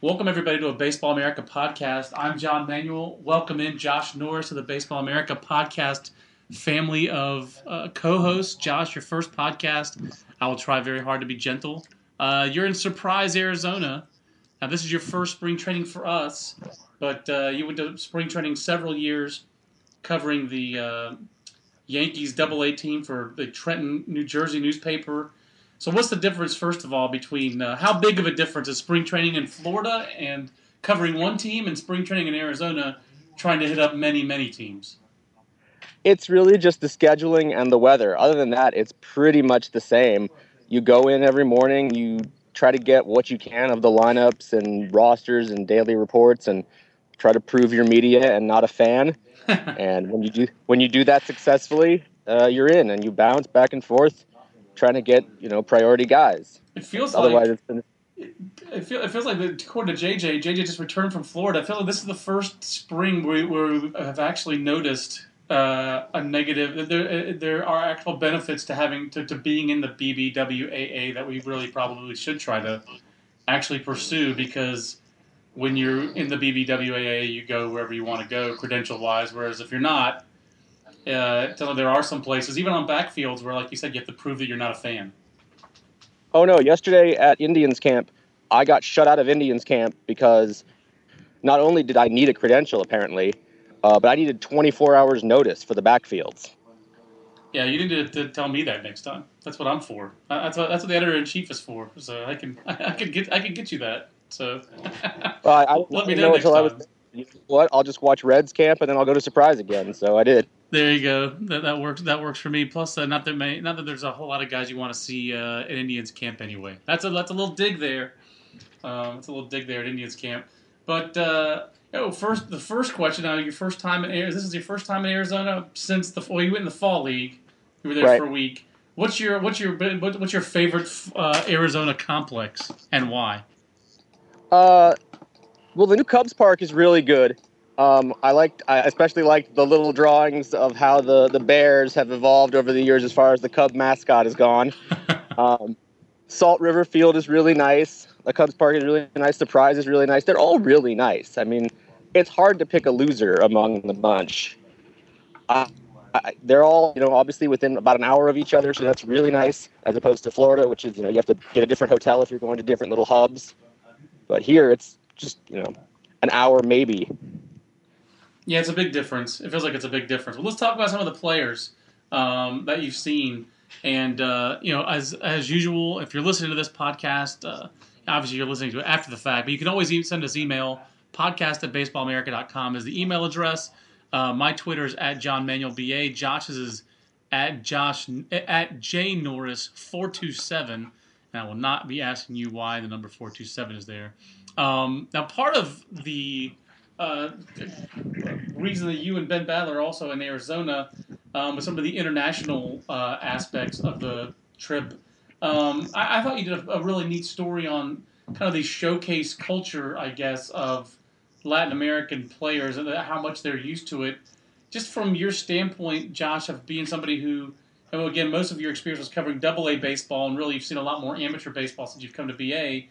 Welcome everybody to a Baseball America podcast. I'm John Manuel. Welcome in Josh Norris to the Baseball America podcast family of uh, co-hosts. Josh, your first podcast. I will try very hard to be gentle. Uh, you're in Surprise, Arizona. Now, this is your first spring training for us, but uh, you went to spring training several years, covering the uh, Yankees Double A team for the Trenton, New Jersey newspaper. So, what's the difference, first of all, between uh, how big of a difference is spring training in Florida and covering one team, and spring training in Arizona, trying to hit up many, many teams? It's really just the scheduling and the weather. Other than that, it's pretty much the same. You go in every morning, you try to get what you can of the lineups and rosters and daily reports and try to prove your media and not a fan. and when you do when you do that successfully, uh, you're in and you bounce back and forth trying to get, you know, priority guys. It feels Otherwise like it's been it, feel, it feels like, the, according to JJ, JJ just returned from Florida. I feel like this is the first spring where, where we have actually noticed uh, a negative. There, there are actual benefits to having to, to being in the BBWAA that we really probably should try to actually pursue because when you're in the BBWAA, you go wherever you want to go credential wise. Whereas if you're not, uh, there are some places, even on backfields, where, like you said, you have to prove that you're not a fan. Oh no! Yesterday at Indians camp, I got shut out of Indians camp because not only did I need a credential, apparently, uh, but I needed 24 hours notice for the backfields. Yeah, you need to, to, tell me that next time. That's what I'm for. That's what that's what the editor in chief is for. So I can I can get I can get you that. So well, I, I let me know know next until I time. was. You know what? I'll just watch Reds camp and then I'll go to Surprise again. So I did. There you go. That, that works. That works for me. Plus, uh, not that may, not that there's a whole lot of guys you want to see uh, at Indians camp anyway. That's a that's a little dig there. Um, it's a little dig there at Indians camp. But uh, oh, first the first question. Now, your first time in Arizona. This is your first time in Arizona since the well, you went in the fall league. You were there Right. for a week. What's your what's your what- what's your favorite uh, Arizona complex and why? Uh, well, the new Cubs park is really good. Um, I liked, I especially liked the little drawings of how the, the Bears have evolved over the years as far as the Cub mascot is gone. um, Salt River Field is really nice. The Cubs park is really nice. The surprise is really nice. They're all really nice. I mean, it's hard to pick a loser among the bunch. Uh, I, they're all, you know, obviously within about an hour of each other, so that's really nice. As opposed to Florida, which is, you know, you have to get a different hotel if you're going to different little hubs. But here, it's just, you know, an hour maybe. Yeah, it's a big difference. It feels like it's a big difference. Well, let's talk about some of the players um, that you've seen. And uh, you know, as as usual, if you're listening to this podcast, uh, obviously you're listening to it after the fact, but you can always send us email. Podcast at baseballamerica.com is the email address. Uh, my Twitter is at John Manuel BA. Josh's is at Josh at J Norris four two seven. And I will not be asking you why the number four two seven is there. Um, now, part of the uh, reason that you and Ben Badler are also in Arizona um, with some of the international uh, aspects of the trip. Um, I, I thought you did a, a really neat story on kind of the showcase culture, I guess, of Latin American players and how much they're used to it. Just from your standpoint, Josh, of being somebody who, again, most of your experience was covering Double A baseball, and really you've seen a lot more amateur baseball since you've come to BA.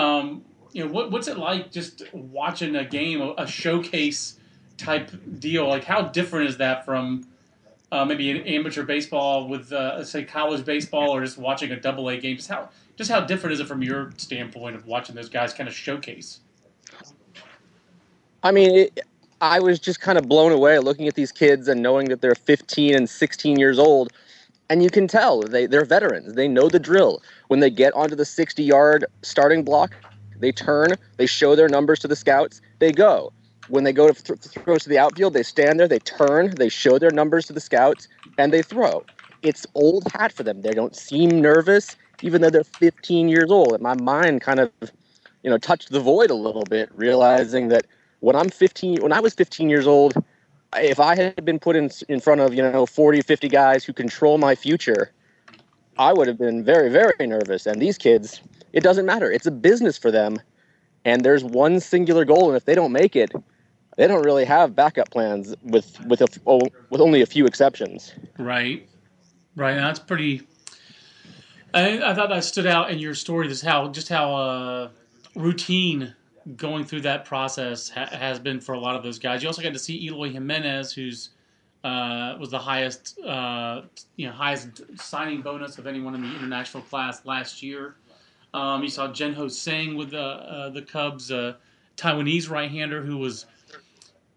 Um, you know, what, what's it like just watching a game, a, showcase type deal? Like, how different is that from uh, maybe an amateur baseball with, uh, say, college baseball, or just watching a Double A game? Just how just how different is it from your standpoint of watching those guys kind of showcase? I mean, it, I was just kind of blown away looking at these kids and knowing that they're 15 and 16 years old. And you can tell they, they're veterans. They know the drill. When they get onto the 60 yard starting block, they turn, they show their numbers to the scouts, they go. When they go to th- throw to the outfield, they stand there, they turn, they show their numbers to the scouts, and they throw. It's old hat for them. They don't seem nervous, even though they're 15 years old. And my mind kind of you know, touched the void a little bit, realizing that when I'm 15, when I was 15 years old, if I had been put in in front of you know 40, 50 guys who control my future, I would have been very, very nervous. And these kids, it doesn't matter. It's a business for them, and there's one singular goal, and if they don't make it, they don't really have backup plans with with a, oh, with only a few exceptions. Right, right. That's pretty. I, I thought that stood out in your story. This how just how uh, routine going through that process ha- has been for a lot of those guys. You also got to see Eloy Jimenez, who's uh, was the highest uh, you know highest signing bonus of anyone in the international class last year. Um, you saw Jen-Ho Tseng with the uh, the Cubs, Taiwanese right-hander who was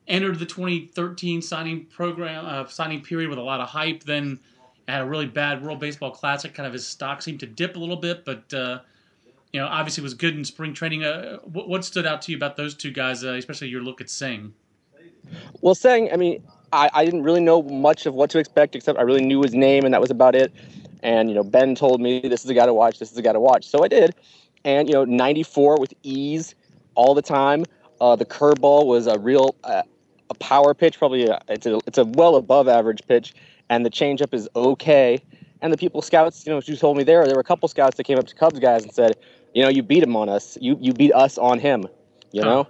entered the 2013 signing program uh, signing period with a lot of hype. Then had a really bad World Baseball Classic. Kind of his stock seemed to dip a little bit, but uh, you know obviously was good in spring training. Uh, what, what, stood out to you about those two guys, uh, especially your look at Tseng? Well, Tseng, I mean, I, I didn't really know much of what to expect, except I really knew his name, and that was about it. And you know, Ben told me this is a guy to watch. This is a guy to watch. So I did. And you know, 94 with ease all the time. Uh, the curveball was a real uh, a power pitch, probably a, it's a it's a well above average pitch, and the changeup is okay. And the people scouts, you know, who told me there, there were a couple scouts that came up to Cubs guys and said, you know, you beat him on us. You you beat us on him. You know,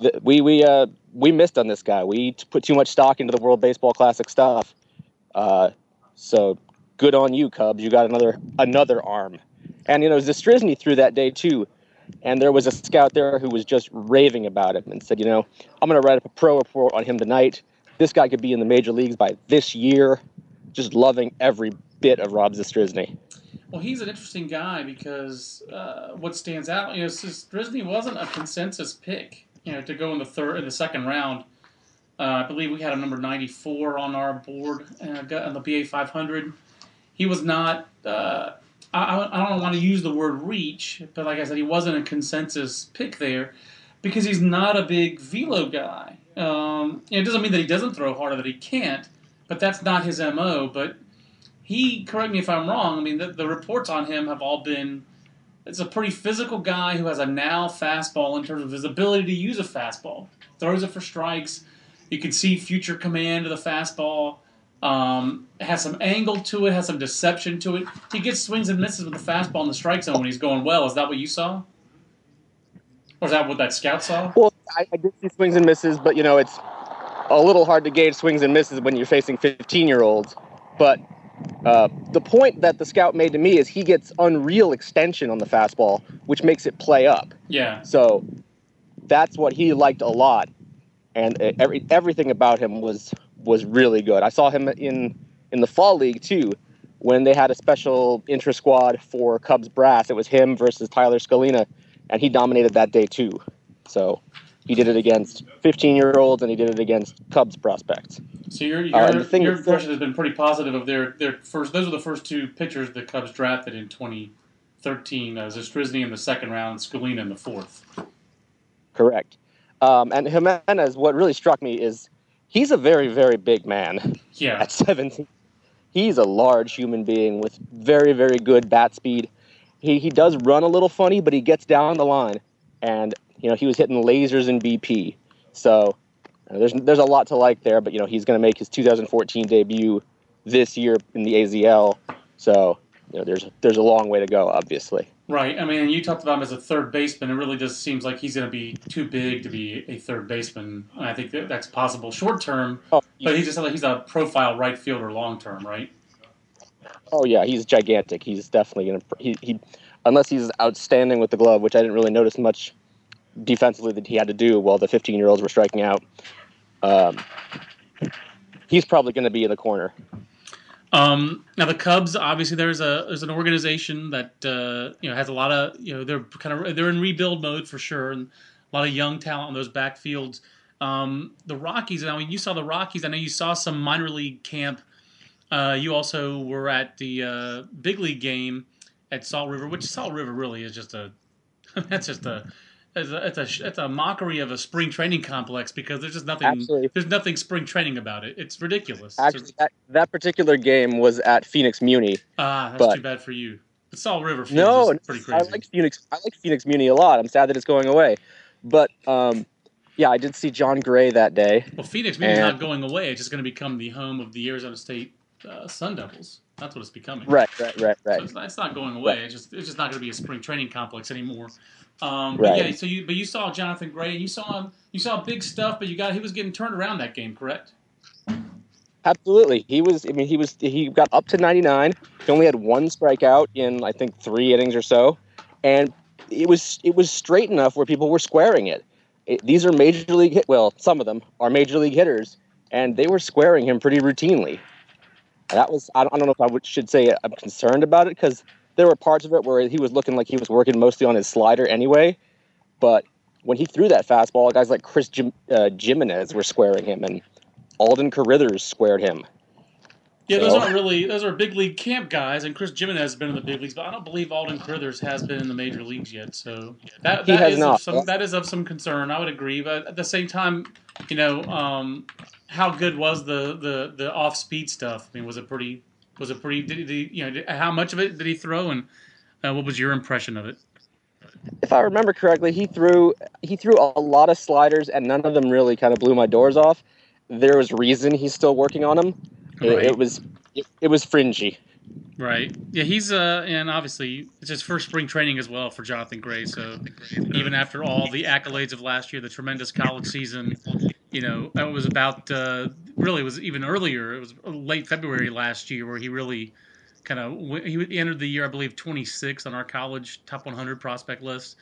the, we we uh we missed on this guy. We put too much stock into the World Baseball Classic stuff. Uh, so good on you, Cubs. You got another another arm. And you know, Zastryzny threw that day too. And there was a scout there who was just raving about him and said, you know, I'm going to write up a pro report on him tonight. This guy could be in the major leagues by this year. Just loving every bit of Rob Zastryzny. Well, he's an interesting guy because uh, what stands out, you know, Zastryzny wasn't a consensus pick you know, to go in the third, in the second round. Uh, I believe we had a number 94 on our board uh, on the BA 500. He was not. Uh, I, I don't want to use the word reach, but like I said, he wasn't a consensus pick there because he's not a big velo guy. Um, it doesn't mean that he doesn't throw harder, that he can't, but that's not his mo. But he, correct me if I'm wrong. I mean, the, the reports on him have all been it's a pretty physical guy who has a now fastball in terms of his ability to use a fastball. Throws it for strikes. You can see future command of the fastball. Um, has some angle to it, has some deception to it. He gets swings and misses with the fastball in the strike zone when he's going well. Is that what you saw? Or is that what that scout saw? Well, I, I did see swings and misses, but you know it's a little hard to gauge swings and misses when you're facing 15 year olds. But uh, the point that the scout made to me is he gets unreal extension on the fastball, which makes it play up. Yeah. So that's what he liked a lot, and every, everything about him was was really good. I saw him in in the fall league too, when they had a special intra squad for Cubs brass. It was him versus Tyler Skulina, and he dominated that day too. So he did it against 15 year olds and he did it against Cubs prospects. So your your, uh, your impression has been pretty positive of their their first. Those are the first two pitchers the Cubs drafted in 2013. Uh, Zastryzny in the second round, Skulina in the fourth. Correct. Um, and Jimenez, what really struck me is he's a very very big man. Yeah. At 17, he's a large human being with very very good bat speed. He he does run a little funny, but he gets down the line and you know, he was hitting lasers in BP. So uh, there's there's a lot to like there, but you know, he's going to make his 2014 debut this year in the AZL. So you know, there's there's a long way to go, obviously. Right. I mean, you talked about him as a third baseman. It really just seems like he's going to be too big to be a third baseman. And I think that that's possible short term, oh, but he just like he's a profile right fielder long term, right? Oh yeah, he's gigantic. He's definitely going to he, he unless he's outstanding with the glove, which I didn't really notice much defensively that he had to do while the 15 year olds were striking out. Um, he's probably going to be in the corner. Um, now the Cubs, obviously, there's a there's an organization that uh, you know has a lot of you know they're kind of they're in rebuild mode for sure, and a lot of young talent on those backfields. Um, the Rockies. and I mean, you saw the Rockies. I know you saw some minor league camp. Uh, you also were at the uh, big league game at Salt River, which Salt River really is just a that's just a it's a, it's a it's a mockery of a spring training complex because there's just nothing Absolutely. there's nothing spring training about it. It's ridiculous. Actually, that, that particular game was at Phoenix Muni. Ah, that's but, too bad for you. But Salt River Fields No, is pretty crazy. I like Phoenix. I like Phoenix Muni a lot. I'm sad that it's going away, but um, yeah, I did see Jon Gray that day. well, Phoenix and- not going away. It's just going to become the home of the Arizona State uh, Sun Devils. That's what it's becoming. Right, right, right, So right. it's not, it's not going away. It's just it's just not going to be a spring training complex anymore. Um, but Right. yeah, so you but you saw Jonathan Gray and you saw him. You saw big stuff, but you got he was getting turned around that game, correct? Absolutely, he was. I mean, he was. He got up to 99. He only had one strikeout in I think three innings or so, and it was it was straight enough where people were squaring it. it these are major league hit. Well, some of them are major league hitters, and they were squaring him pretty routinely. That was. I don't, know if I should say I'm concerned about it because there were parts of it where he was looking like he was working mostly on his slider anyway, but when he threw that fastball, guys like Chris Jim, uh, Jimenez were squaring him, and Alden Carrithers squared him. Yeah, those So- aren't really those are big league camp guys, and Chris Jimenez has been in the big leagues, but I don't believe Alden Carrithers has been in the major leagues yet. So that He has is not. Of some, that is of some concern. I would agree, but at the same time, you know, um, how good was the the the off speed stuff? I mean, was it pretty? Was it pretty? Did, he you know, did, how much of it did he throw, and uh, what was your impression of it? if I remember correctly, he threw he threw a lot of sliders, and none of them really kind of blew my doors off. There was reason he's still working on them. It, Right. it was it, it was fringy. Right. Yeah, he's uh, and obviously it's his first spring training as well for Jonathan Gray. So even after all the accolades of last year, the tremendous college season, you know, it was about uh, really it was even earlier. It was late February last year where he really kind of he entered the year I believe 26 on our college top 100 prospect list.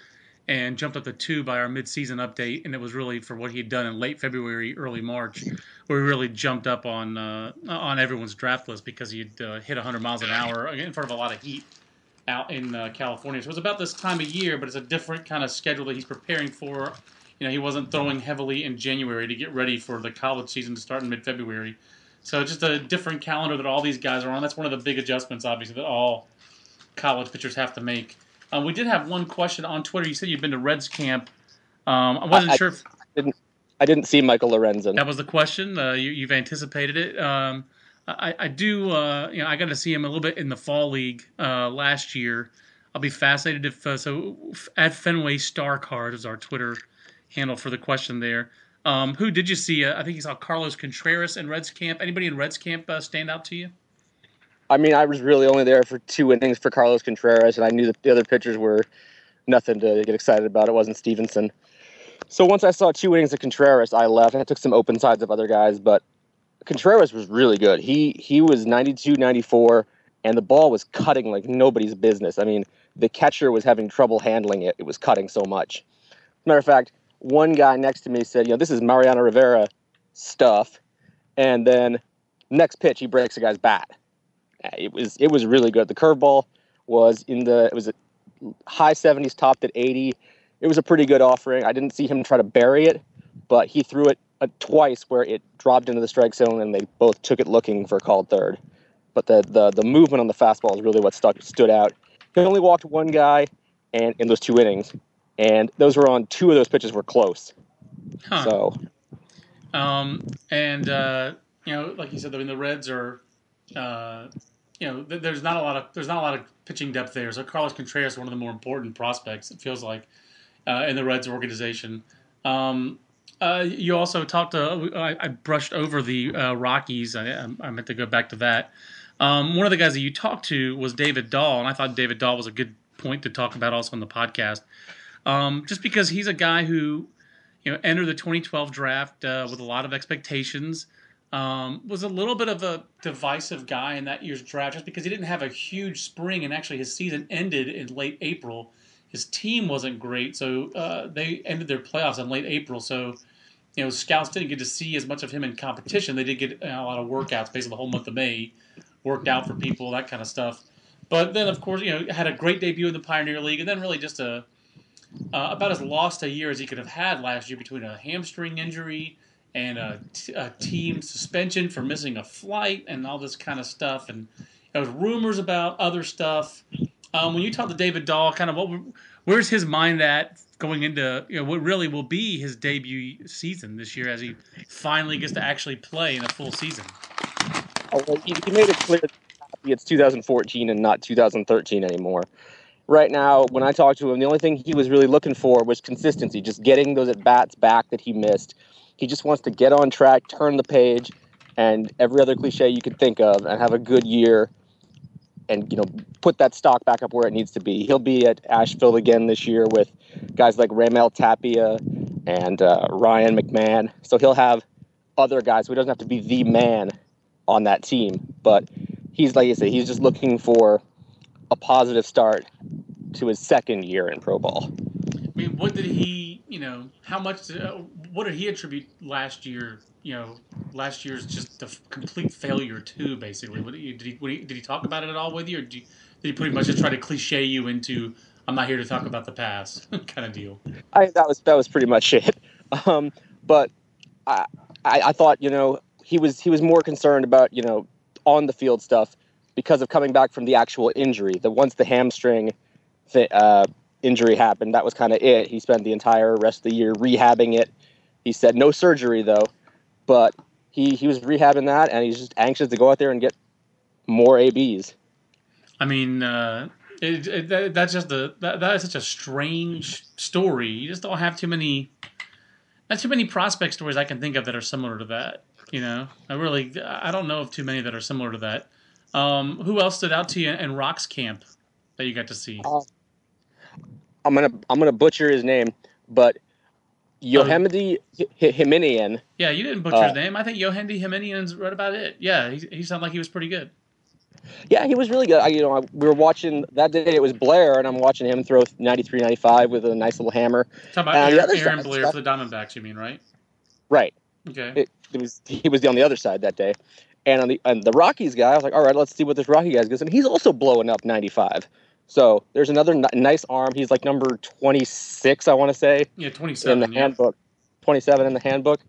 And jumped up to two by our midseason update, and it was really for what he had done in late February, early March, where he really jumped up on uh, on everyone's draft list because he had uh, hit 100 miles an hour in front of a lot of heat out in uh, California. So it was about this time of year, but it's a different kind of schedule that he's preparing for. You know, he wasn't throwing heavily in January to get ready for the college season to start in mid-February. So just a different calendar that all these guys are on. That's one of the big adjustments, obviously, that all college pitchers have to make. Um, we did have one question on Twitter. You said you've been to Reds camp. Um, I wasn't I- sure if I didn't see Michael Lorenzen. that was the question. Uh, you, you've anticipated it. Um, I, I do. Uh, you know, I got to see him a little bit in the fall league uh, last year. I'll be fascinated if uh, so. At Fenway Star Card is our Twitter handle for the question there. Um, who did you see? Uh, I think you saw Carlos Contreras in Reds camp. Anybody in Reds camp uh, stand out to you? I mean, I was really only there for two innings for Carlos Contreras, and I knew that the other pitchers were nothing to get excited about. It wasn't Stephenson. So once I saw two innings of Contreras, I left. I took some open sides of other guys, but Contreras was really good. He he was 92, 94, and the ball was cutting like nobody's business. I mean, the catcher was having trouble handling it. It was cutting so much. Matter of fact, one guy next to me said, "You know, this is Mariano Rivera stuff," and then next pitch he breaks a guy's bat. It was it was really good. The curveball was in the it was a high 70s, topped at 80. It was a pretty good offering. I didn't see him try to bury it, but he threw it uh, twice where it dropped into the strike zone, and they both took it looking for a called third. But the the the movement on the fastball is really what stuck stood out. He only walked one guy, and in those two innings, and those were on two of those pitches were close. Huh. So Um, and uh, you know, like you said, I mean, the Reds are, uh, you know, th- there's not a lot of there's not a lot of pitching depth there. So Carlos Contreras is one of the more important prospects. It feels like uh, in the Reds organization. Um, uh, you also talked to. I, I brushed over the uh, Rockies. I, I meant to go back to that. Um, one of the guys that you talked to was David Dahl, and I thought David Dahl was a good point to talk about also on the podcast, um, just because he's a guy who you know, entered the 2012 draft uh, with a lot of expectations. Um, was a little bit of a divisive guy in that year's draft just because he didn't have a huge spring and actually his season ended in late April. His team wasn't great, so uh, they ended their playoffs in late April. So, you know, scouts didn't get to see as much of him in competition. They did get a lot of workouts basically the whole month of May, worked out for people, that kind of stuff. But then, of course, you know, had a great debut in the Pioneer League, and then really just a uh, about as lost a year as he could have had last year between a hamstring injury and a, t- a team suspension for missing a flight and all this kind of stuff. And there was rumors about other stuff. Um, when you talk to David Dahl, kind of what where's his mind at going into you know what really will be his debut season this year as he finally gets to actually play in a full season? Oh, well, he, he made it clear it's 2014 and not 2013 anymore. Right now, when I talked to him, the only thing he was really looking for was consistency, just getting those at bats back that he missed. He just wants to get on track, turn the page, and every other cliche you could think of, and have a good year, and you know put that stock back up where it needs to be. He'll be at Asheville again this year with guys like Raimel Tapia and uh, Ryan McMahon. So he'll have other guys. So he doesn't have to be the man on that team, but he's like I said, he's just looking for a positive start to his second year in pro ball. I mean, what did he, you know, how much, uh, what did he attribute last year, you know, last year's just the complete failure to, basically? What, did, he, did, he, did he talk about it at all with you, or did, you, did he pretty much just try to cliche you into, I'm not here to talk about the past kind of deal? I, that was, that was pretty much it. Um, but I, I, I thought, you know, he was, he was more concerned about, you know, on the field stuff because of coming back from the actual injury. The once the hamstring th- uh, injury happened, that was kind of it. He spent the entire rest of the year rehabbing it. He said no surgery though, but he he was rehabbing that, and he's just anxious to go out there and get more abs. I mean, uh, it, it, that, that's just a that, that is such a strange story. You just don't have too many, not too many prospect stories I can think of that are similar to that. You know, I really I don't know of too many that are similar to that. Um, who else stood out to you in Rock's camp that you got to see? Uh, I'm gonna I'm gonna butcher his name, but Johendi oh. Jiminian. Yeah, you didn't butcher uh, his name. I think Johendi Jiminian's right about it. Yeah, he, he sounded like he was pretty good. Yeah, he was really good. I, you know, I, we were watching that day. It was Blair, and I'm watching him throw 93, 95 with a nice little hammer. Talk about Aaron, Aaron Blair stuff, for the Diamondbacks. You mean right? Right. Okay. It, it was he was on the other side that day. And on the and the Rockies guy, I was like, all right, let's see what this Rocky guy does. And he's also blowing up 95. So there's another n- nice arm. He's like number 26, I want to say. Yeah, 27 in the yeah. handbook. 27 in the handbook.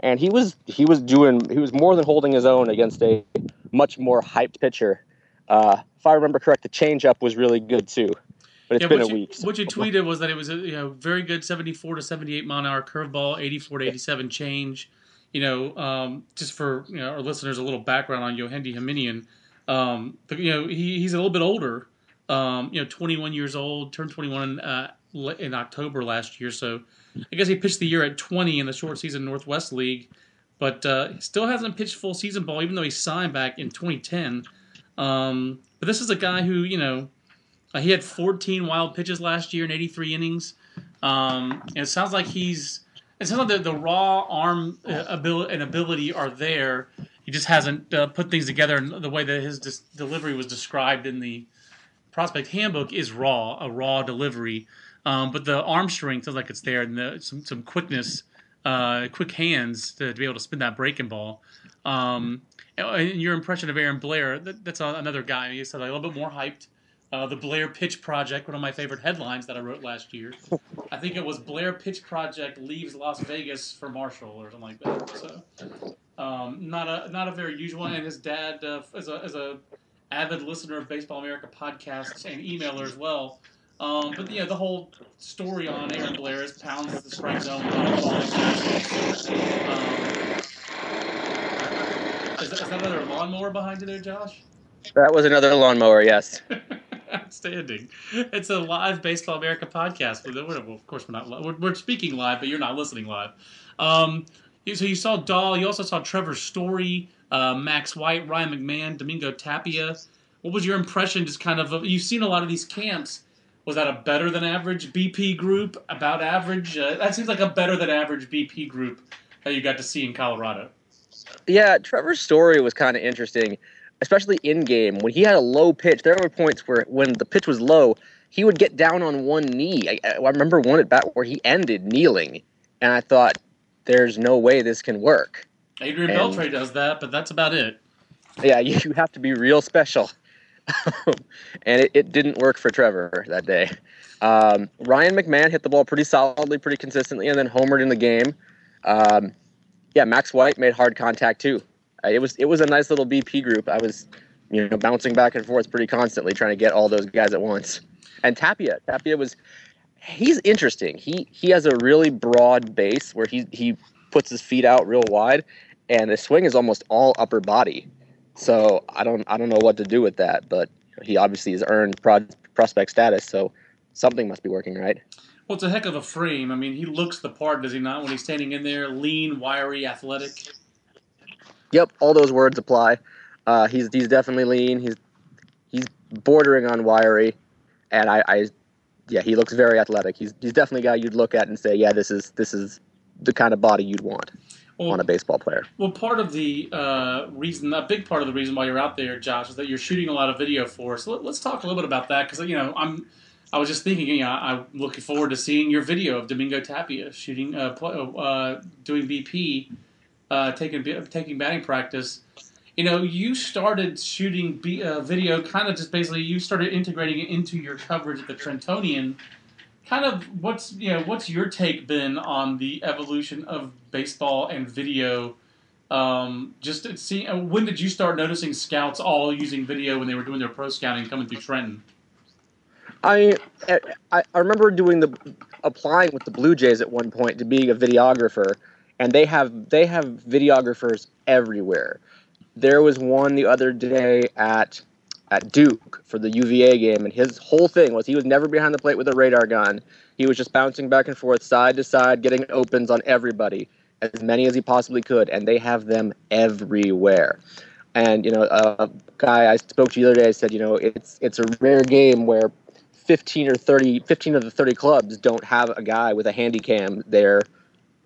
And he was he was doing he was more than holding his own against a much more hyped pitcher. Uh, if I remember correct, the changeup was really good too. But it's yeah, been a you, week. So. What you tweeted was that it was a you know very good 74 to 78 mile an hour curveball, 84 to 87 change you know, um, just for you know our listeners, a little background on Johendi Jiminian. Um, but, you know, he, he's a little bit older. Um, you know, 21 years old, turned 21 uh, in October last year. So I guess he pitched the year at 20 in the short season Northwest League, but uh, still hasn't pitched full season ball, even though he signed back in 2010. Um, but this is a guy who, you know, uh, he had 14 wild pitches last year in 83 innings. Um, and it sounds like he's it sounds like the, the raw arm uh, ability and ability are there. He just hasn't uh, put things together in the way that his dis- delivery was described in the prospect handbook is raw, a raw delivery. Um, but the arm strength sounds like it's there, and the, some some quickness, uh, quick hands to, to, be able to spin that breaking ball. Um, and your impression of Aaron Blair, that, that's another guy. He's a little bit more hyped. Uh, the Blair Pitch Project, one of my favorite headlines that I wrote last year. I think it was Blair Pitch Project leaves Las Vegas for Marshall or something like that. So, um, not a not a very usual. And his dad, uh, as a as a avid listener of Baseball America podcasts and emailer as well. Um, but yeah, the whole story on Aaron Blair is pounds the strike zone, um, is, that, is that another lawnmower behind you there, Josh? That was another lawnmower, yes. Outstanding. It's a live Baseball America podcast. Well, of course, we're not. We're, we're speaking live, but you're not listening live. Um, so you saw Dahl. You also saw Trevor Story, uh, Max White, Ryan McMahon, Domingo Tapia. What was your impression? Just kind of. You've seen a lot of these camps. Was that a better than average BP group? About average? Uh, that seems like a better than average BP group that you got to see in Colorado. Yeah, Trevor's story was kind of interesting especially in game, when he had a low pitch, there were points where when the pitch was low, he would get down on one knee. I, I remember one at bat where he ended kneeling, and I thought, "There's no way this can work." Adrian and, Beltre does that, but that's about it. Yeah, you, you have to be real special, and it, it, didn't work for Trevor that day. Um, Ryan McMahon hit the ball pretty solidly, pretty consistently, and then homered in the game. Um, yeah, Max White made hard contact too it was it was a nice little BP group. I was you know bouncing back and forth pretty constantly trying to get all those guys at once. And Tapia, Tapia was he's interesting. He he has a really broad base where he he puts his feet out real wide, and the swing is almost all upper body. So I don't I don't know what to do with that, but he obviously has earned pro- prospect status, so something must be working right. Well, it's a heck of a frame. I mean, he looks the part, does he not? When he's standing in there, lean, wiry, athletic. Yep, all those words apply. Uh, he's he's definitely lean. He's he's bordering on wiry, and I, I yeah, he looks very athletic. He's he's definitely a guy you'd look at and say, yeah, this is this is the kind of body you'd want Well, on a baseball player. Well, part of the uh, reason, a big part of the reason why you're out there, Josh, is that you're shooting a lot of video for us. Let, us talk a little bit about that because you know I'm. I was just thinking, you know, I'm looking forward to seeing your video of Domingo Tapia shooting, uh, play, uh, doing BP, uh, taking taking batting practice. You know, you started shooting B, uh, video, kind of just basically you started integrating it into your coverage at the Trentonian. Kind of, what's you know, what's your take been on the evolution of baseball and video? Um, just to see, uh, when did you start noticing scouts all using video when they were doing their pro scouting coming through Trenton? I, I I remember doing the applying with the Blue Jays at one point to being a videographer, and they have they have videographers everywhere. There was one the other day at at Duke for the UVA game, and his whole thing was he was never behind the plate with a radar gun. He was just bouncing back and forth, side to side, getting opens on everybody, as many as he possibly could, and they have them everywhere. And you know, a guy I spoke to the other day said, you know, it's it's a rare game where 15 or 30, 15 of the 30 clubs don't have a guy with a handy cam there,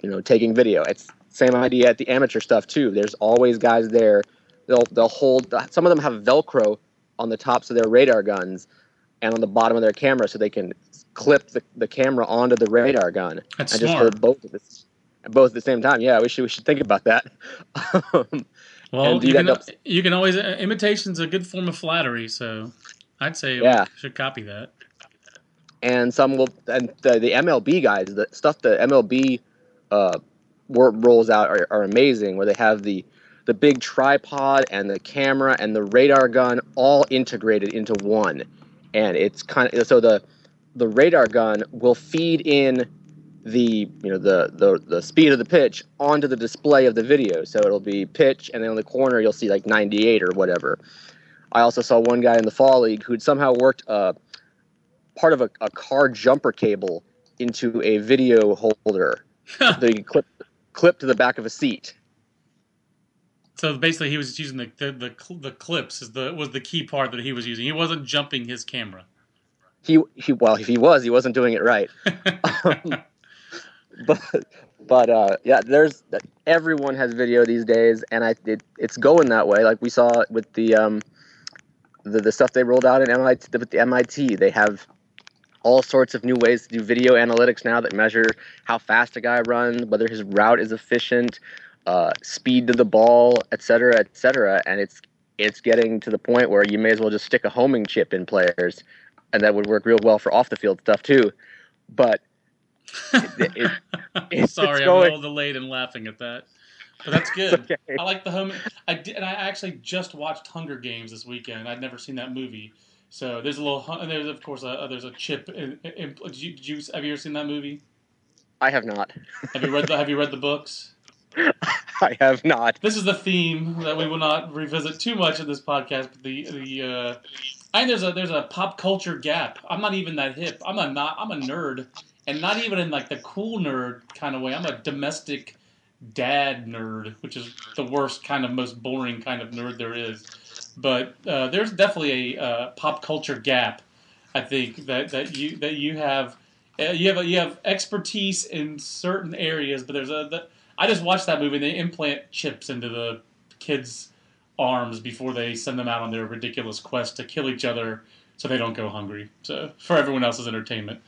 you know, taking video. It's same idea at the amateur stuff too. There's always guys there. They'll they'll hold. Some of them have Velcro on the tops of their radar guns and on the bottom of their camera, so they can clip the, the camera onto the radar gun That's and just smart. hold both at the, both at the same time. Yeah, we should we should think about that. Um, Well, you can, up- you can always uh, imitation's a good form of flattery, so I'd say Yeah. we should copy that. and some will and the, the MLB guys, the stuff the MLB uh, rolls out are, are amazing. Where they have the the big tripod and the camera and the radar gun all integrated into one, and it's kind of so the the radar gun will feed in the you know the, the the speed of the pitch onto the display of the video. So it'll be pitch, and then in the corner you'll see like 98 or whatever. I also saw one guy in the fall league who'd somehow worked a part of a, a car jumper cable into a video holder that you clip clip to the back of a seat. So basically, he was just using the the, the the clips is the was the key part that he was using. He wasn't jumping his camera. He he well if he was he wasn't doing it right. but but uh, yeah, there's everyone has video these days, and I it, it's going that way. Like we saw with the um the, the stuff they rolled out in MIT with the MIT, they have all sorts of new ways to do video analytics now that measure how fast a guy runs, whether his route is efficient, uh, speed to the ball, et cetera, et cetera. And it's it's getting to the point where you may as well just stick a homing chip in players, and that would work real well for off the field stuff too. But it, it, it's Sorry, I'm a little delayed in laughing at that, but that's good. okay. I like the home. I did, and I actually just watched Hunger Games this weekend. I'd never seen that movie, so there's a little. And there's of course a, there's a chip. In, in, did you, did you have you ever seen that movie? I have not. Have you read the Have you read the books? I have not. This is the theme that we will not revisit too much in this podcast. But the the uh, I there's a there's a pop culture gap. I'm not even that hip. I'm a not. I'm a nerd, and not even in like the cool nerd kind of way. I'm a domestic dad nerd, which is the worst kind of most boring kind of nerd there is. But uh, there's definitely a uh, pop culture gap. I think that, that you that you have uh, you have a, you have expertise in certain areas, but there's a the, I just watched that movie. and They implant chips into the kids' arms before they send them out on their ridiculous quest to kill each other, so they don't go hungry. So for everyone else's entertainment.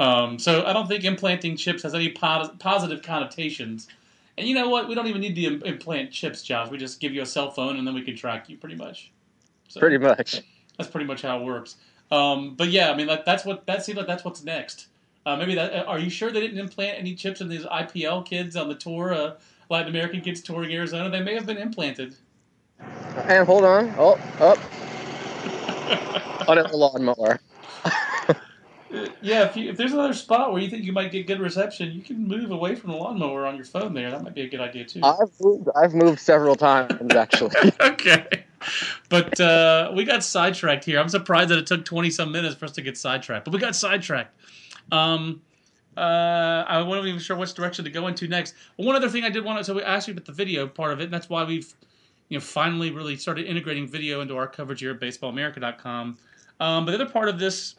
Um, so I don't think implanting chips has any pos- positive connotations. And you know what? We don't even need to im- implant chips, Josh. We just give you a cell phone, and then we can track you pretty much. So Pretty much. that's pretty much how it works. Um, but yeah, I mean, that, that's what that seems like. That's what's next. Uh, maybe that. Are you sure they didn't implant any chips in these IPL kids on the tour, uh, Latin American kids touring Arizona? They may have been implanted. And hold on. Oh, up. on a lawnmower. yeah, if, you, if there's another spot where you think you might get good reception, you can move away from the lawnmower on your phone there. That might be a good idea too. I've moved. I've moved several times actually. okay. But uh, we got sidetracked here. I'm surprised that it took 20 some minutes for us to get sidetracked, but we got sidetracked. Um, uh, I wasn't even sure which direction to go into next. One other thing I did want to so we asked you about the video part of it, and that's why we've you know finally really started integrating video into our coverage here at BaseballAmerica.com. Um, but the other part of this,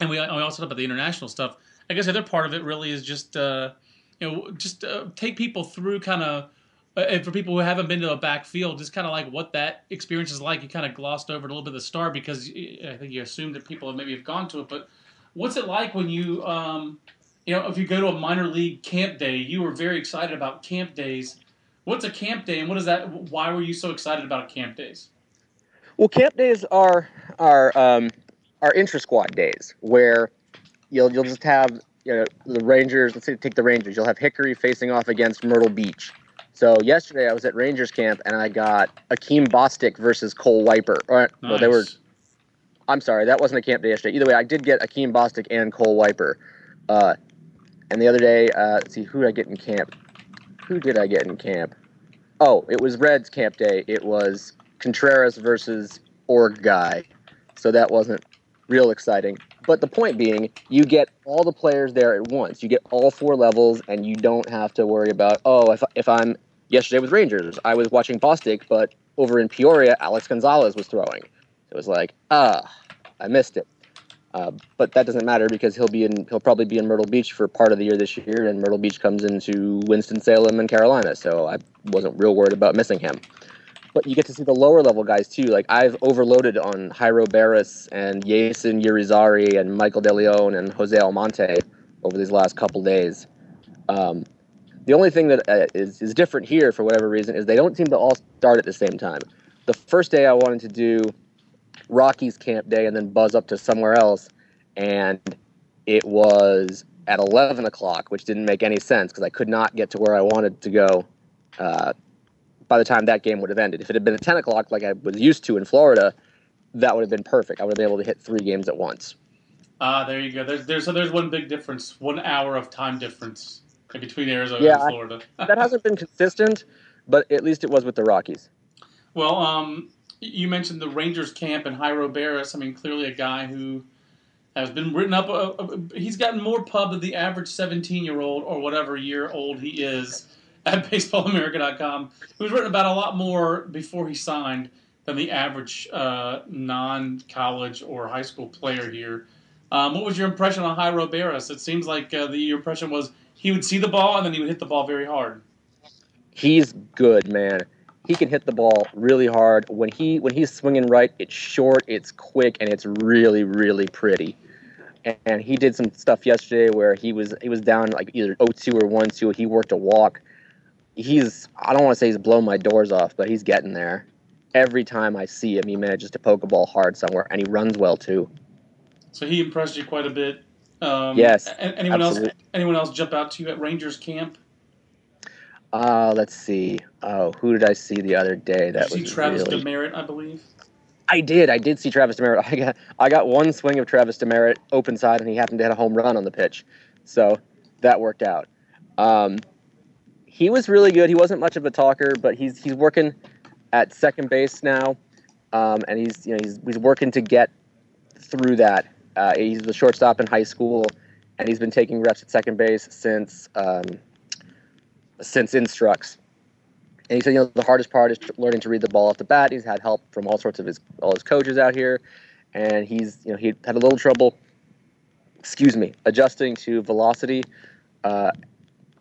and we, we also talked about the international stuff. I guess the other part of it really is just uh, you know just uh, take people through kind of. Uh, for people who haven't been to a backfield, just kind of like what that experience is like. You kind of glossed over a little bit of the star because I think you assumed that people have maybe have gone to it. But what's it like when you um, you know, if you go to a minor league camp day, you were very excited about camp days. What's a camp day, and what is that? Why were you so excited about camp days? Well, camp days are are um, are intra squad days where you'll you'll just have you know the Rangers. Let's say take the Rangers. You'll have Hickory facing off against Myrtle Beach. So yesterday I was at Rangers camp and I got Akeem Bostick versus Cole Wiper. Or, nice. Well, they were. I'm sorry, that wasn't a camp day yesterday. Either way, I did get Akeem Bostick and Cole Wiper. Uh, and the other day, uh, let's see, who did I get in camp? Who did I get in camp? Oh, it was Reds camp day. It was Contreras versus Org guy. So that wasn't real exciting. But the point being, you get all the players there at once. You get all four levels, and you don't have to worry about, oh, if, if I'm yesterday with Rangers, I was watching Bostick, but over in Peoria, Alex Gonzalez was throwing. It was like, ah, I missed it. Uh, but that doesn't matter because he'll be in he'll probably be in Myrtle Beach for part of the year this year, and Myrtle Beach comes into Winston Salem and Carolina, so I wasn't real worried about missing him. But you get to see the lower level guys too. Like I've overloaded on Jairo Beras and Yeyson Yrizarri and Michael DeLeon and Jose Almonte over these last couple days. Um, the only thing that uh, is is different here for whatever reason is they don't seem to all start at the same time. The first day I wanted to do Rockies camp day and then buzz up to somewhere else. And it was at 11 o'clock, which didn't make any sense because I could not get to where I wanted to go uh, by the time that game would have ended. If it had been at 10 o'clock, like I was used to in Florida, that would have been perfect. I would have been able to hit three games at once. Ah, there you go. There's there's so there's one big difference, one hour of time difference between Arizona yeah, and Florida. that hasn't been consistent, but at least it was with the Rockies. Well, um, you mentioned the Rangers camp and Jairo Beras. I mean, clearly a guy who has been written up. Uh, uh, he's gotten more pub than the average 17 year old or whatever year old he is at BaseballAmerica.com. He was written about a lot more before he signed than the average uh, non college or high school player here. Um, what was your impression on Jairo Beras? It seems like uh, the impression was he would see the ball and then he would hit the ball very hard. He's good, man he can hit the ball really hard. When he when he's swinging right, it's short, it's quick, and it's really really pretty. And he did some stuff yesterday where he was he was down like either 0-2 or 1-2. He worked a walk. He's I don't want to say he's blown my doors off, but he's getting there. Every time I see him, he manages to poke a ball hard somewhere, and he runs well too. So he impressed you quite a bit. Um, yes. Anyone absolutely. else? Anyone else jump out to you at Rangers camp? Uh, let's see. Oh, who did I see the other day? That Did you was see Travis really... Demeritte, I believe. I did. I did see Travis Demeritte. I got I got one swing of Travis Demeritte open side, and he happened to hit a home run on the pitch, so that worked out. Um, he was really good. He wasn't much of a talker, but he's he's working at second base now, um, and he's you know he's he's working to get through that. Uh, he's the shortstop in high school, and he's been taking reps at second base since um, since instructs. And he said, you know, the hardest part is learning to read the ball off the bat. He's had help from all sorts of his all his coaches out here, and he's you know he had a little trouble, excuse me, adjusting to velocity uh,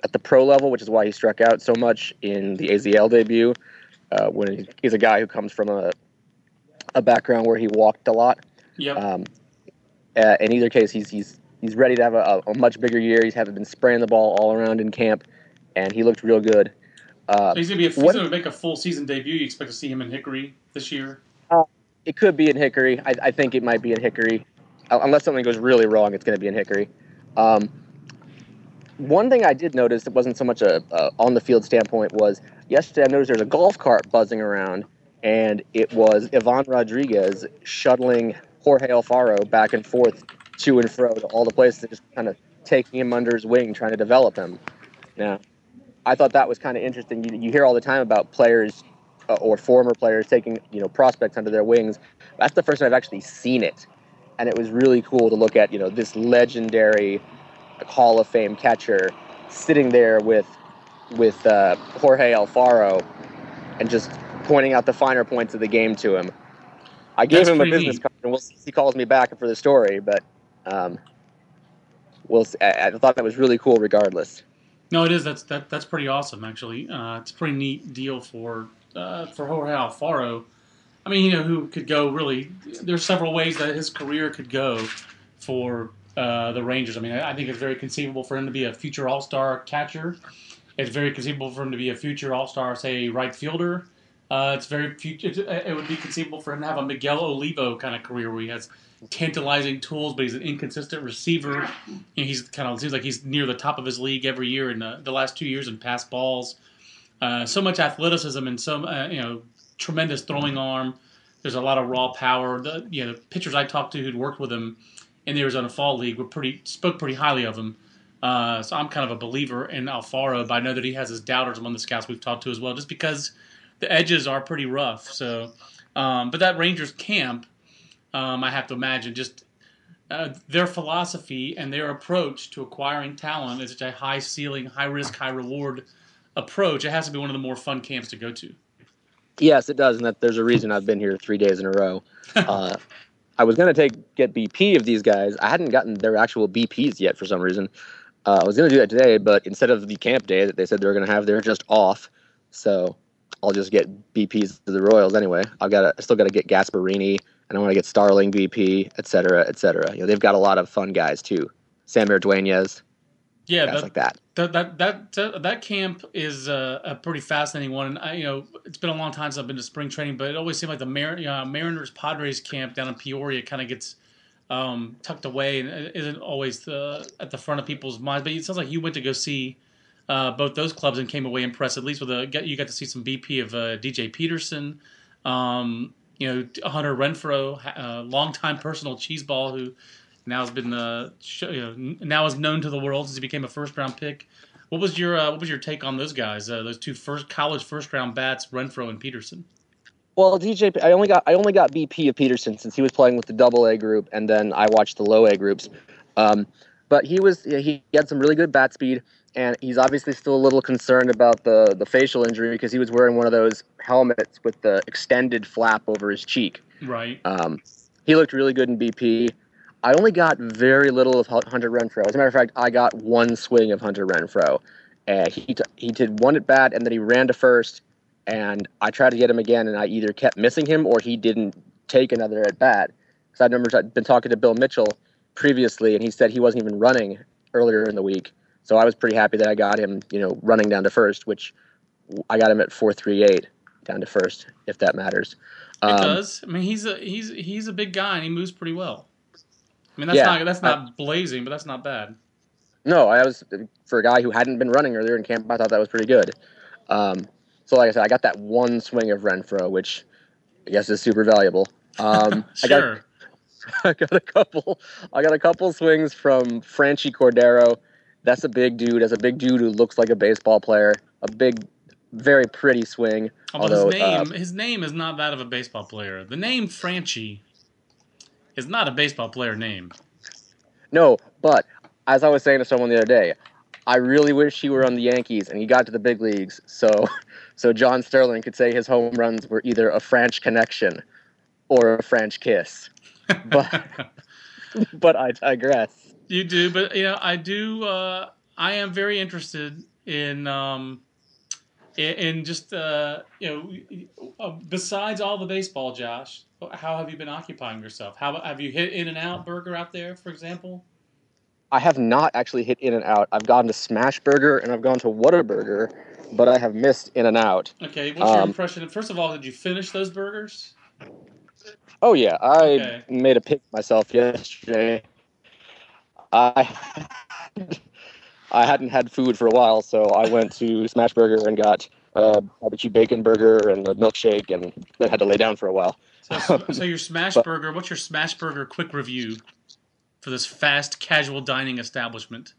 at the pro level, which is why he struck out so much in the AZL debut. Uh, when he's a guy who comes from a a background where he walked a lot. Yep. Um, in either case, he's he's he's ready to have a, a much bigger year. He's having been spraying the ball all around in camp, and he looked real good. Uh, So he's gonna be a, he's what- gonna make a full season debut. You expect to see him in Hickory this year? It could be in Hickory. I, I think it might be in Hickory, Uh, unless something goes really wrong. It's going to be in Hickory. Um, one thing I did notice that wasn't so much a, a on the field standpoint was yesterday I noticed there's a golf cart buzzing around, and it was Ivan Rodriguez shuttling Jorge Alfaro back and forth to and fro to all the places, just kind of taking him under his wing, trying to develop him. Now, I thought that was kind of interesting. You, you hear all the time about players uh, or former players taking you know prospects under their wings. That's the first time I've actually seen it, and it was really cool to look at you know this legendary Hall of Fame catcher sitting there with with uh, Jorge Alfaro and just pointing out the finer points of the game to him. I gave That's him a business neat. card, and we'll see if he calls me back for the story. But um, we'll. See. I, I thought that was really cool, regardless. No, it is. That's that. That's pretty awesome, actually. Uh, it's a pretty neat deal for uh, for Jorge Alfaro. I mean, you know, who could go really? There's several ways that his career could go for uh, the Rangers. I mean, I, I think it's very conceivable for him to be a future All Star catcher. It's very conceivable for him to be a future All Star, say, right fielder. Uh, it's very future. It, it would be conceivable for him to have a Miguel Olivo kind of career where he has tantalizing tools, but he's an inconsistent receiver. Know, he's kind of seems like he's near the top of his league every year in the, the last two years in pass balls. Uh, so much athleticism and so uh, you know tremendous throwing arm. There's a lot of raw power. The you know the pitchers I talked to who'd worked with him in the Arizona Fall League were pretty spoke pretty highly of him. Uh, so I'm kind of a believer in Alfaro, but I know that he has his doubters among the scouts we've talked to as well, just because the edges are pretty rough. So, um, but that Rangers camp, um, I have to imagine just uh, their philosophy and their approach to acquiring talent is such a high ceiling, high risk, high reward approach. It has to be one of the more fun camps to go to. Yes, it does, and that there's a reason I've been here three days in a row. Uh, I was gonna take get BP of these guys. I hadn't gotten their actual BPs yet for some reason. Uh, I was gonna do that today, but instead of the camp day that they said they were gonna have, they're just off. So I'll just get BPs to the Royals anyway. I've got I still got to get Gasparini, and I want to get Starling BP, et cetera, et cetera. You know, they've got a lot of fun guys too. Samir Duenez, Yeah, guys that, like that. that that that that, camp is uh, a pretty fascinating one. And I, you know, it's been a long time since I've been to spring training, but it always seemed like the Mar- uh, Mariners Padres camp down in Peoria kind of gets um, tucked away and isn't always the, at the front of people's minds. But it sounds like you went to go see uh, both those clubs and came away impressed. At least with a you got to see some BP of uh, DJ Peterson. Um, you know, Hunter Renfroe, uh, longtime personal cheeseball who now has been sh- you know, now is known to the world since he became a first round pick. What was your uh, what was your take on those guys? Uh, those two first college first round bats, Renfroe and Peterson. Well, DJ, I only got I only got BP of Peterson since he was playing with the Double A group, and then I watched the Low A groups. Um, but he was he had some really good bat speed, and he's obviously still a little concerned about the the facial injury because he was wearing one of those helmets with the extended flap over his cheek. Right. Um, he looked really good in BP. I only got very little of Hunter Renfroe. As a matter of fact, I got one swing of Hunter Renfroe. Uh, he t- he did one at bat, and then he ran to first. And I tried to get him again, and I either kept missing him or he didn't take another at bat. Because I remember I'd been talking to Bill Mitchell previously, and he said he wasn't even running earlier in the week. So I was pretty happy that I got him, you know, running down to first, which I got him at four three eight down to first, if that matters. It Um, does. I mean, he's a he's he's a big guy and he moves pretty well. I mean, that's Yeah. not that's not blazing, but that's not bad. No, I was for a guy who hadn't been running earlier in camp. I thought that was pretty good. Um, so, like I said, I got that one swing of Renfroe, which I guess is super valuable. Um, I got Sure. I got a couple. I got a couple swings from Franchy Cordero. That's a big dude. That's a big dude who looks like a baseball player. A big, very pretty swing. Although although, his uh, name his name is not that of a baseball player. The name Franchy is not a baseball player name. No, but as I was saying to someone the other day, I really wish he were on the Yankees and he got to the big leagues. So, so John Sterling could say his home runs were either a French connection or a French kiss. But, but I digress. You do, but you know, I do. Uh, I am very interested in um, in, in just uh, you know, uh, besides all the baseball, Josh. How have you been occupying yourself? How have you hit In and Out Burger out there, for example? I have not actually hit In and Out. I've gone to Smash Burger and I've gone to Whataburger, but I have missed In and Out. Okay, what's your Um, impression? First of all, did you finish those burgers? Oh yeah, I Okay. made a pick myself yesterday. I I hadn't had food for a while, so I went to Smash Burger and got a barbecue bacon burger and a milkshake, and then had to lay down for a while. So, so your smash But- burger. What's your smash burger quick review? for this fast casual dining establishment?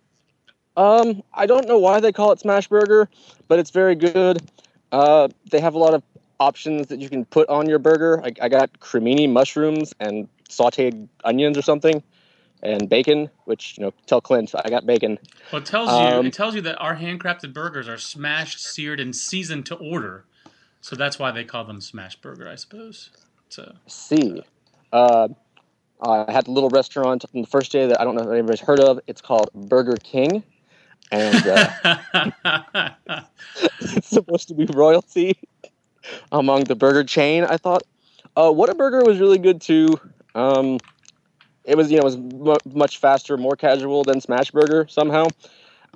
Um, I don't know why they call it smash burger, but it's very good. Uh, they have a lot of options that you can put on your burger. I, I got cremini mushrooms and sautéed onions or something, and bacon. Which you know, tell Clint I got bacon. Well, it tells you Um, it tells you that our handcrafted burgers are smashed, seared, and seasoned to order. So that's why they call them smash burger, I suppose. So See, uh, I had a little restaurant on the first day that I don't know if anybody's heard of. It's called Burger King, and uh, it's supposed to be royalty among the burger chain. I thought, uh, Whataburger was really good too. Um, it was you know it was mu much faster, more casual than Smash Burger somehow.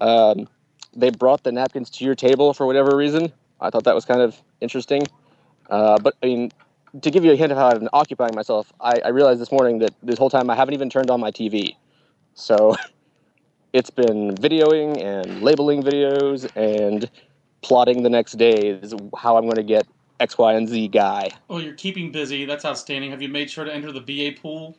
Um, they brought the napkins to your table for whatever reason. I thought that was kind of interesting. Uh, but I mean, to give you a hint of how I've been occupying myself, I, I realized this morning that this whole time I haven't even turned on my TV. So it's been videoing and labeling videos and plotting the next day is how I'm going to get X, Y, and Z guy. Oh, you're keeping busy. That's outstanding. Have you made sure to enter the BA pool?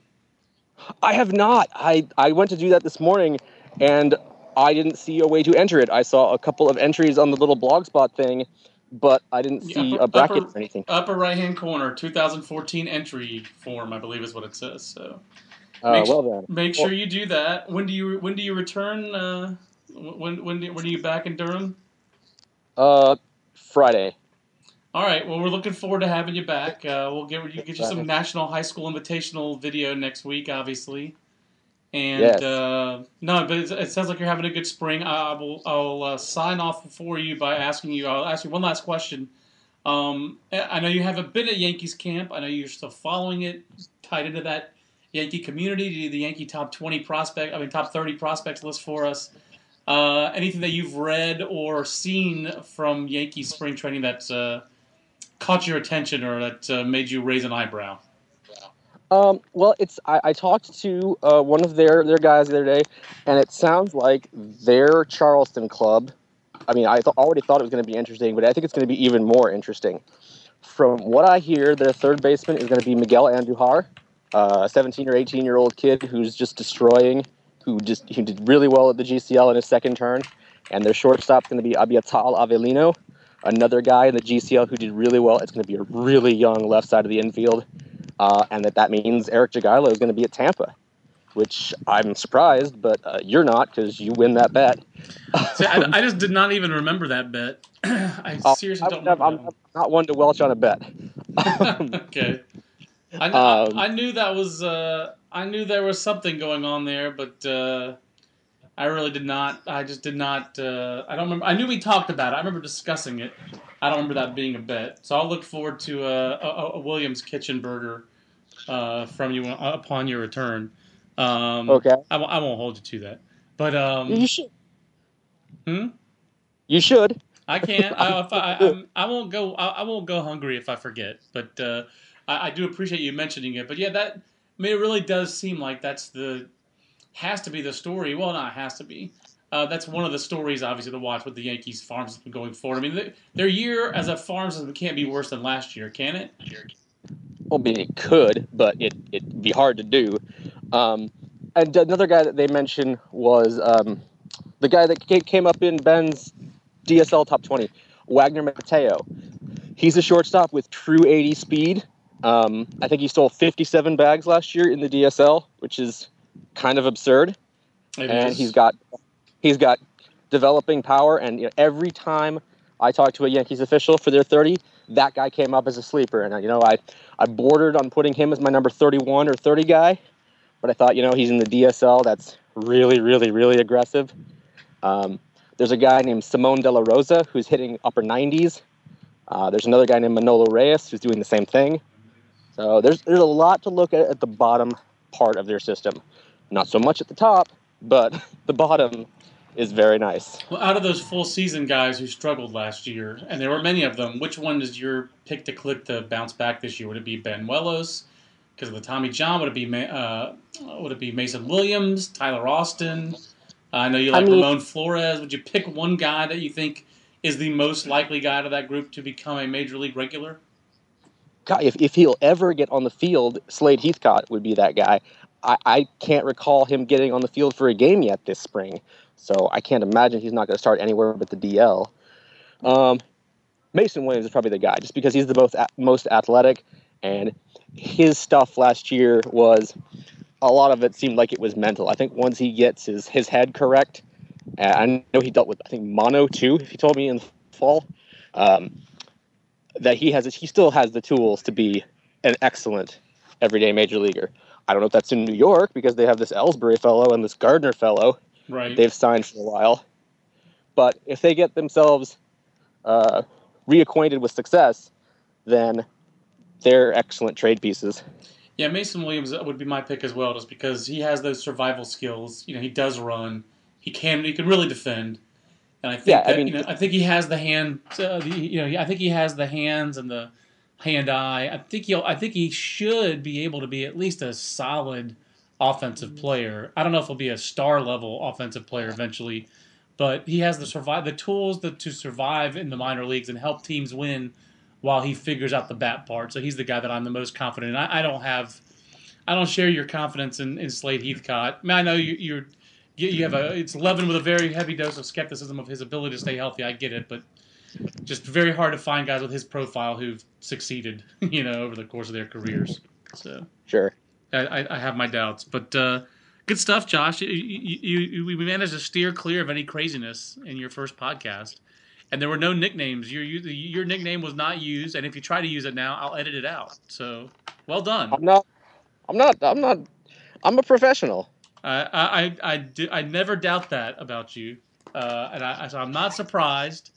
I have not. I, I went to do that this morning and I didn't see a way to enter it. I saw a couple of entries on the little blogspot thing, but I didn't see Upper- a bracket upper- or anything. Upper right hand corner, 2014 entry form, I believe is what it says. So Uh, make- well then. make sure you do that. When do you when do you return? Uh, when when do, when are you back in Durham? Uh, Friday. All right. Well, we're looking forward to having you back. Uh, we'll get you get you some National High School Invitational video next week, obviously. And Yes. uh, no, but it, it sounds like you're having a good spring. I, will I'll uh, sign off for you by asking you. I'll ask you one last question. Um, I I know you haven't been at Yankees camp. I know you're still following it, tied into that Yankee community. Do the Yankee top 20 prospect, I mean top 30 prospects list for us. Uh, anything that you've read or seen from Yankee spring training that uh, caught your attention or that uh, made you raise an eyebrow? Um, well, it's I, I talked to uh, one of their their guys the other day, and it sounds like their Charleston club. I mean, I th- already thought it was going to be interesting, but I think it's going to be even more interesting. From what I hear, their third baseman is going to be Miguel Andujar, uh, a 17 or 18 year old kid who's just destroying, who just who did really well at the GCL in his second turn, and their shortstop's going to be Abiatal Avelino, another guy in the GCL who did really well. It's going to be a really young left side of the infield uh, and that that means Eric Jagielo is going to be at Tampa, which I'm surprised, but uh, you're not because you win that bet. See, I, I just did not even remember that bet. I Uh, seriously don't I'm, I'm not one to welch on a bet. okay. I, Um, I, I knew that was uh, I knew there was something going on there, but uh, I really did not. I just did not. Uh, I don't remember. I knew we talked about it. I remember discussing it. I don't remember that being a bet. So I'll look forward to uh, a, a, a Williams Kitchen burger uh, from you upon your return. Um, Okay, I, won't- hold you to that. But um, you should. Hmm? You should. I can't. I, I, I won't go. I, I won't go hungry if I forget. But uh, I, I do appreciate you mentioning it. But yeah, that. I mean, it really does seem like that's the has to be the story. Well, not has to be. Uh, that's one of the stories, obviously, to watch with the Yankees farm system going forward. I mean, th- their year as a farm system can't be worse than last year, can it? Well, I mean, it could, but it it'd be hard to do. Um, and another guy that they mentioned was um, the guy that came up in Ben's DSL top 20, Wagner Mateo. He's a shortstop with true 80 speed. Um, I think he stole 57 bags last year in the DSL, which is kind of absurd. It and is. he's got he's got developing power. And you know, every time I talk to a Yankees official for their 30, that guy came up as a sleeper. And uh, you know, I I bordered on putting him as my number 31 or 30 guy, but I thought you know he's in the DSL. That's really really really aggressive. Um, there's a guy named Simon De La Rosa who's hitting upper 90s. Uh, there's another guy named Manolo Reyes who's doing the same thing. So there's there's a lot to look at at the bottom part of their system. Not so much at the top, but the bottom is very nice. Well, out of those full season guys who struggled last year, and there were many of them, which one is your pick to click to bounce back this year? Would it be Banuelos because of the Tommy John? Would it be uh, would it be Mason Williams, Tyler Austin? I know you I like mean- Ramon Flores. Would you pick one guy that you think is the most likely guy out of that group to become a major league regular? God, if, if he'll ever get on the field, Slade Heathcott would be that guy. I, I can't recall him getting on the field for a game yet this spring. So I can't imagine he's not going to start anywhere but the DL. Um, Mason Williams is probably the guy, just because he's the most most athletic, and his stuff last year was a lot of it seemed like it was mental. I think once he gets his his head correct, I know he dealt with I think mono too. If he told me in the fall um, that he has he still has the tools to be an excellent everyday major leaguer. I don't know if that's in New York because they have this Ellsbury fellow and this Gardner fellow. Right. They've signed for a while, but if they get themselves uh, reacquainted with success, then they're excellent trade pieces. Yeah, Mason Williams would be my pick as well, just because he has those survival skills. You know, he does run, he can, he can really defend, and I think Yeah, I mean- you know, I think he has the hand. Uh, the, you know, I think he has the hands and the hand eye. I think he'll. I think he should be able to be at least a solid offensive player. I don't know if he'll be a star level offensive player eventually, but he has the survive the tools that, to survive in the minor leagues and help teams win while he figures out the bat part. So he's the guy that I'm the most confident in. I, I don't have, I don't share your confidence in, in Slade Heathcott. I, mean, I know you, you're, you, you have a, it's Levin with a very heavy dose of skepticism of his ability to stay healthy. I get it, but just very hard to find guys with his profile who've succeeded, you know, over the course of their careers. So Sure. I, I, I have my doubts, but uh, good stuff, Josh. You, you, you, we managed to steer clear of any craziness in your first podcast, and there were no nicknames. Your you, your nickname was not used, and if you try to use it now, I'll edit it out. So, well done. I'm not. I'm not. I'm not. I'm a professional. I I I, I, do, I never doubt that about you, uh, and I, so I'm not surprised,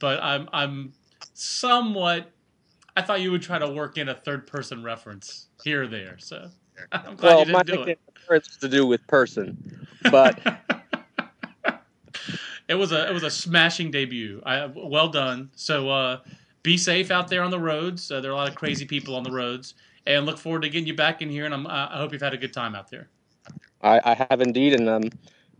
but I'm I'm somewhat. I thought you would try to work in a third person reference here or there. So I'm glad well, you my didn't do nickname it. has to do with person, but it was a it was a smashing debut. I, well done. So uh, be safe out there on the roads. Uh, there are a lot of crazy people on the roads, and look forward to getting you back in here. And I'm, I hope you've had a good time out there. I, I have indeed, and I'm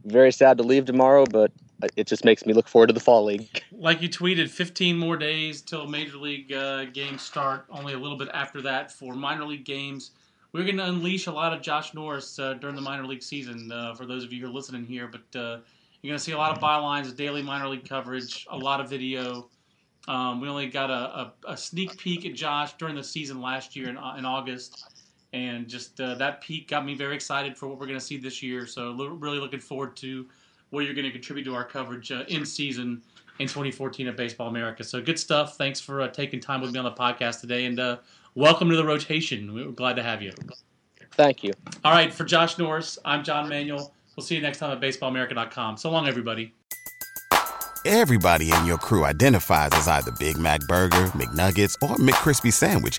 very sad to leave tomorrow. But it just makes me look forward to the fall league. Like you tweeted, 15 more days till major league uh, games start. Only a little bit after that for minor league games. We're going to unleash a lot of Josh Norris uh, during the minor league season. Uh, for those of you who are listening here, but uh, you're going to see a lot of bylines, daily minor league coverage, a lot of video. Um, we only got a, a, a sneak peek at Josh during the season last year in, in August, and just uh, that peak got me very excited for what we're going to see this year. So lo- really looking forward to what you're going to contribute to our coverage uh, in season in 2014 at Baseball America. So good stuff. Thanks for uh, taking time with me on the podcast today, and uh, welcome to the rotation. We're glad to have you. Thank you. All right, for Josh Norris, I'm John Manuel. We'll see you next time at baseballamerica.com. So long, everybody. Everybody in your crew identifies as either Big Mac Burger, McNuggets, or McCrispy Sandwich.